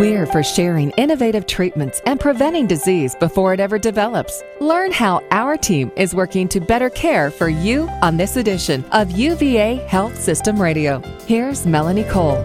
We're for sharing innovative treatments and preventing disease before it ever develops. Learn how our team is working to better care for you on this edition of UVA Health System Radio. Here's Melanie Cole.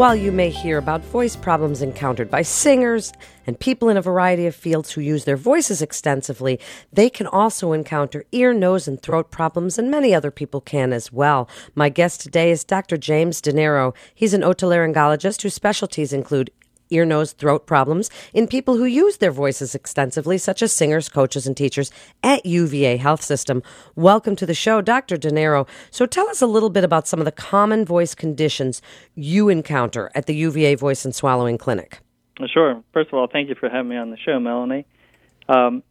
While you may hear about voice problems encountered by singers and people in a variety of fields who use their voices extensively, they can also encounter ear, nose, and throat problems, and many other people can as well. My guest today is Dr. James Daniero. He's an otolaryngologist whose specialties include ear, nose, throat problems in people who use their voices extensively, such as singers, coaches, and teachers at UVA Health System. Welcome to the show, Dr. Daniero. So tell us a little bit about some of the common voice conditions you encounter at the UVA Voice and Swallowing Clinic. Sure. First of all, thank you for having me on the show, Melanie. Um,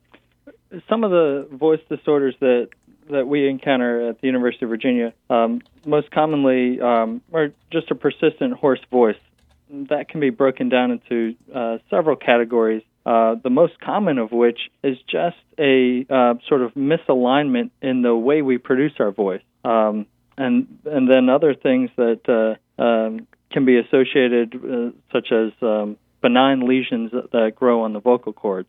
some of the voice disorders that that we encounter at the University of Virginia um, most commonly um, are just a persistent hoarse voice that can be broken down into uh, several categories. Uh, the most common of which is just a uh, sort of misalignment in the way we produce our voice, um, and and then other things that uh, um, can be associated, uh, such as um, benign lesions that grow on the vocal cords.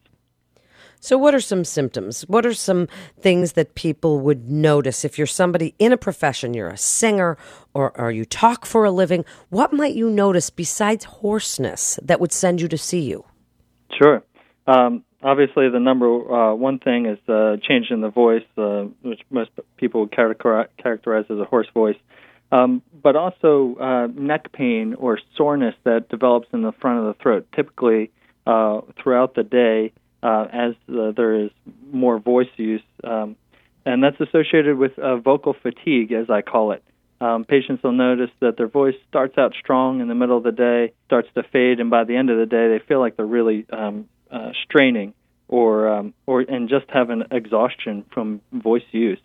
So, what are some symptoms? What are some things that people would notice if you're somebody in a profession, you're a singer, or, or you talk for a living? What might you notice besides hoarseness that would send you to see you? Sure. Um, obviously, the number uh, one thing is uh, change in the voice, uh, which most people characterize as a hoarse voice. Um, but also uh, neck pain or soreness that develops in the front of the throat, typically uh, throughout the day uh, as uh, there is more voice use, um, and that's associated with uh, vocal fatigue, as I call it. Um, patients will notice that their voice starts out strong in the middle of the day, starts to fade, and by the end of the day, they feel like they're really um, uh, straining or um, or and just have an exhaustion from voice use.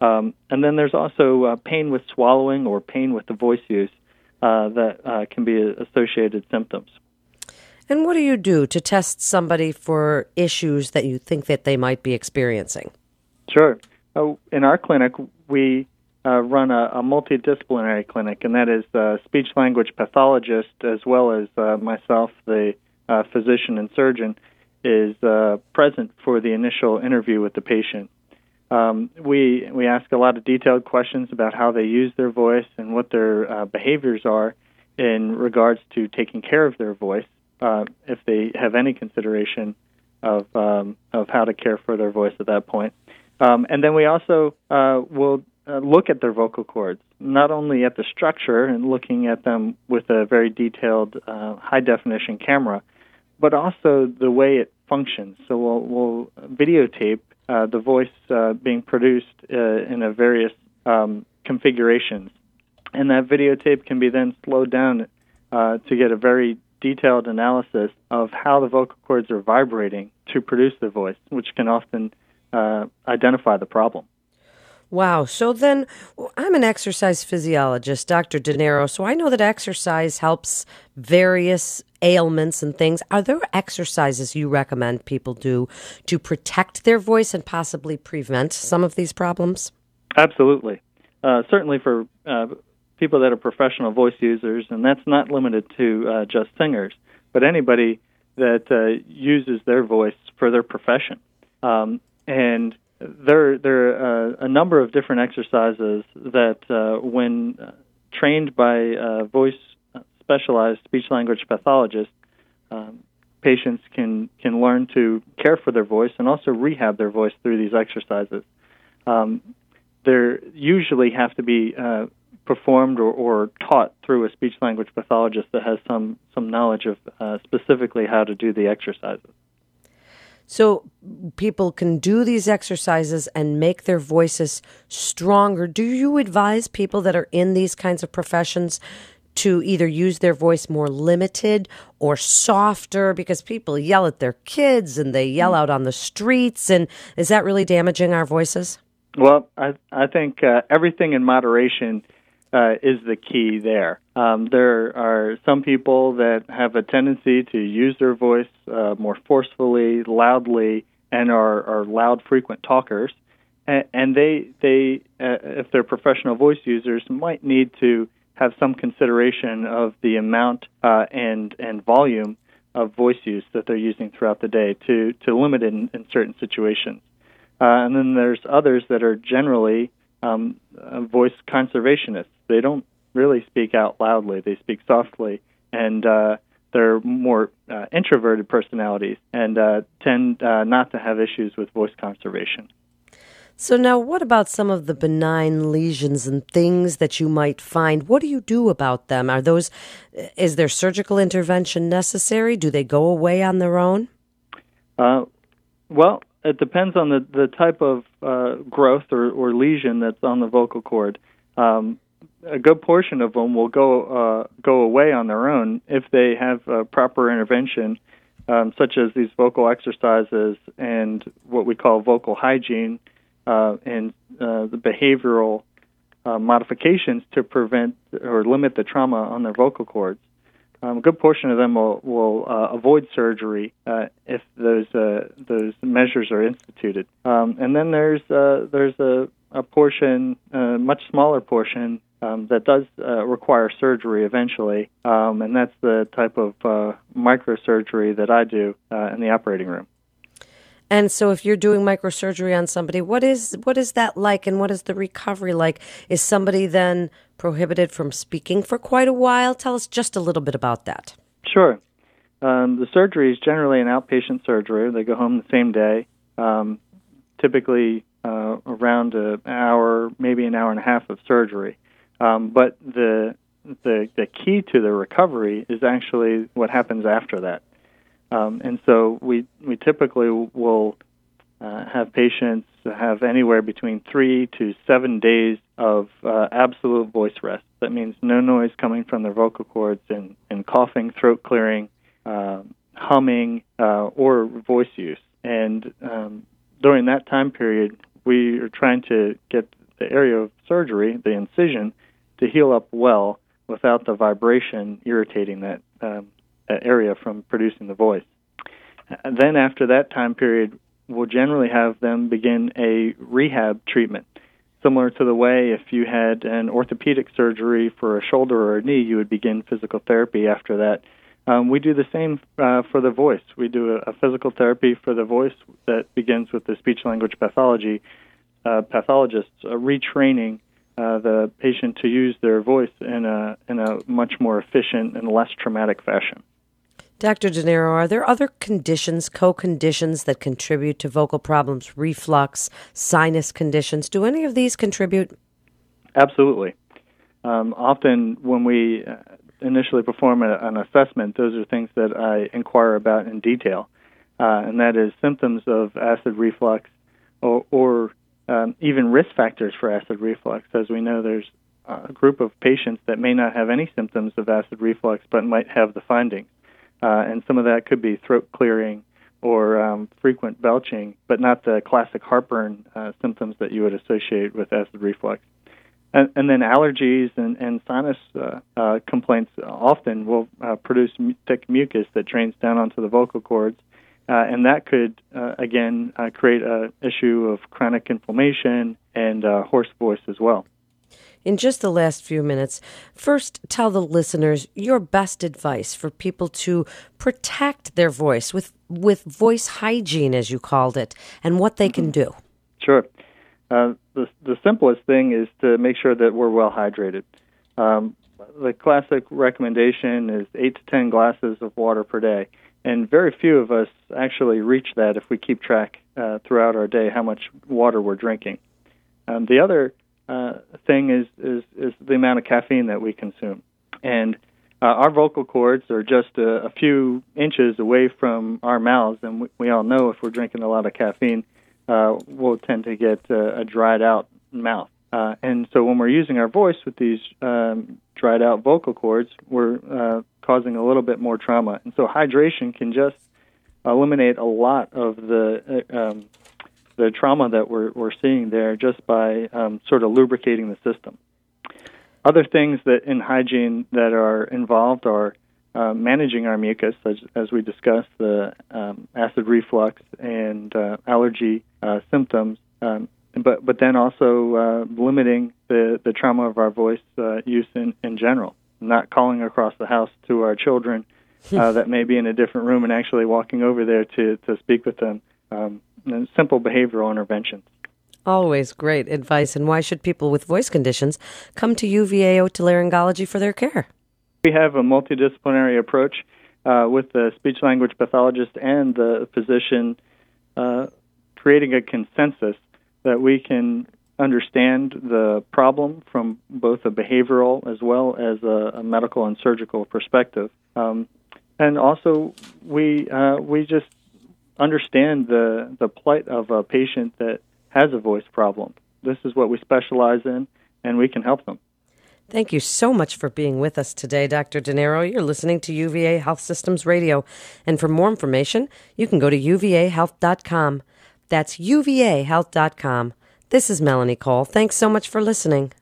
Um, and then there's also uh, pain with swallowing or pain with the voice use uh, that can be associated symptoms. And what do you do to test somebody for issues that you think that they might be experiencing? Sure. Uh, in our clinic, we uh, run a, a, multidisciplinary clinic, and that is the speech language pathologist as well as uh, myself, the uh, physician and surgeon, is uh, present for the initial interview with the patient. Um, we we ask a lot of detailed questions about how they use their voice and what their uh, behaviors are in regards to taking care of their voice uh, if they have any consideration of um, of how to care for their voice at that point. Um, and then we also uh, will uh, look at their vocal cords, not only at the structure and looking at them with a very detailed uh, high definition camera, but also the way it functions. So we'll, we'll videotape uh, the voice uh, being produced in a various um, configurations, and that videotape can be then slowed down to get a very detailed analysis of how the vocal cords are vibrating to produce the voice, which can often uh, identify the problem. Wow. So then I'm an exercise physiologist, Dr. Daniero. So I know that exercise helps various ailments and things. Are there exercises you recommend people do to protect their voice and possibly prevent some of these problems? Absolutely. Uh, certainly for uh, people that are professional voice users, and that's not limited to uh, just singers, but anybody that uh, uses their voice for their profession. Um, and there, there are uh, a number of different exercises that, uh, when uh, trained by a voice specialized speech language pathologists, um, patients can can learn to care for their voice and also rehab their voice through these exercises. Um, there usually have to be uh, performed or, or taught through a speech language pathologist that has some some knowledge of uh, specifically how to do the exercises. So people can do these exercises and make their voices stronger. Do you advise people that are in these kinds of professions to either use their voice more limited or softer because people yell at their kids and they yell out on the streets and is that really damaging our voices? Well, I I think uh, everything in moderation uh, is the key there. Um, there are some people that have a tendency to use their voice uh, more forcefully, loudly, and are, are loud, frequent talkers. And, they, they uh, if they're professional voice users, might need to have some consideration of the amount uh, and and volume of voice use that they're using throughout the day to to limit it in, in certain situations. Uh, and then there's others that are generally um, uh, voice conservationists. They don't really speak out loudly; they speak softly, and uh, they're more uh, introverted personalities and uh, tend uh, not to have issues with voice conservation. So now, what about some of the benign lesions and things that you might find? What do you do about them? Are those is there surgical intervention necessary? Do they go away on their own? Uh, well, it depends on the the type of uh, growth or, or lesion that's on the vocal cord. Um, a good portion of them will go uh, go away on their own if they have proper intervention, um, such as these vocal exercises and what we call vocal hygiene uh, and uh, the behavioral uh, modifications to prevent or limit the trauma on their vocal cords. Um, a good portion of them will, will uh, avoid surgery uh, if those uh, those measures are instituted. Um, and then there's there's a, a portion, a much smaller portion, um, that does require surgery eventually, um, and that's the type of microsurgery that I do in the operating room. And so if you're doing microsurgery on somebody, what is what is that like and what is the recovery like? Is somebody then prohibited from speaking for quite a while? Tell us just a little bit about that. Sure. Um, the surgery is generally an outpatient surgery. They go home the same day, um, typically uh, around an hour, maybe an hour and a half of surgery. Um, but the the the key to the recovery is actually what happens after that. Um, and so we we typically will uh, have patients have anywhere between three to seven days of uh, absolute voice rest. That means no noise coming from their vocal cords and, and coughing, throat clearing, uh, humming, or voice use. And um, during that time period, we are trying to get the area of surgery, the incision, to heal up well without the vibration irritating that um, area from producing the voice. And then after that time period, we'll generally have them begin a rehab treatment, similar to the way if you had an orthopedic surgery for a shoulder or a knee, you would begin physical therapy after that. Um, we do the same uh, for the voice. We do a, a, physical therapy for the voice that begins with the speech language pathology uh, pathologists uh, retraining uh, the patient to use their voice in a in a much more efficient and less traumatic fashion. Dr. Daniero, are there other conditions, co conditions that contribute to vocal problems, reflux, sinus conditions? Do any of these contribute? Absolutely. Um, often, when we uh, initially perform a, an assessment, those are things that I inquire about in detail, uh, and that is symptoms of acid reflux or, or um, even risk factors for acid reflux. As we know, there's a group of patients that may not have any symptoms of acid reflux but might have the findings uh, and some of that could be throat clearing or um, frequent belching, but not the classic heartburn uh, symptoms that you would associate with acid reflux. And, and then allergies and, and sinus uh, uh, complaints often will uh, produce thick mucus that drains down onto the vocal cords, uh, and that could again create an issue of chronic inflammation and hoarse voice as well in just the last few minutes, first tell the listeners your best advice for people to protect their voice with, with voice hygiene, as you called it, and what they can do. Sure. Uh, the, the simplest thing is to make sure that we're well hydrated. Um, the classic recommendation is 8 to 10 glasses of water per day. And very few of us actually reach that if we keep track uh, throughout our day how much water we're drinking. Um, the other uh, thing is, is is the amount of caffeine that we consume, and uh, our vocal cords are just a, a, few inches away from our mouths, and we, we, all know if we're drinking a lot of caffeine, uh, we'll tend to get a dried out mouth. Uh, and so when we're using our voice with these um, dried out vocal cords, we're uh, causing a little bit more trauma. And so hydration can just eliminate a lot of the um, the trauma that we're, we're seeing there just by um, sort of lubricating the system. Other things that in hygiene that are involved are uh, managing our mucus, as, as we discussed, the um, acid reflux and uh, allergy uh, symptoms, um, but but then also uh, limiting the, the trauma of our voice uh, use in, in general. Not calling across the house to our children uh, that may be in a different room and actually walking over there to, to speak with them. Um, simple behavioral interventions. Always great advice. And why should people with voice conditions come to UVA otolaryngology for their care? We have a multidisciplinary approach uh, with the speech language pathologist and the physician uh, creating a consensus that we can understand the problem from both a behavioral as well as a, a medical and surgical perspective. Um, and also, we uh, we just understand the the plight of a patient that has a voice problem. This is what we specialize in, and we can help them. Thank you so much for being with us today, Dr. Daniero. You're listening to UVA Health Systems Radio. And for more information, you can go to uvahealth.com. That's uvahealth.com. This is Melanie Cole. Thanks so much for listening.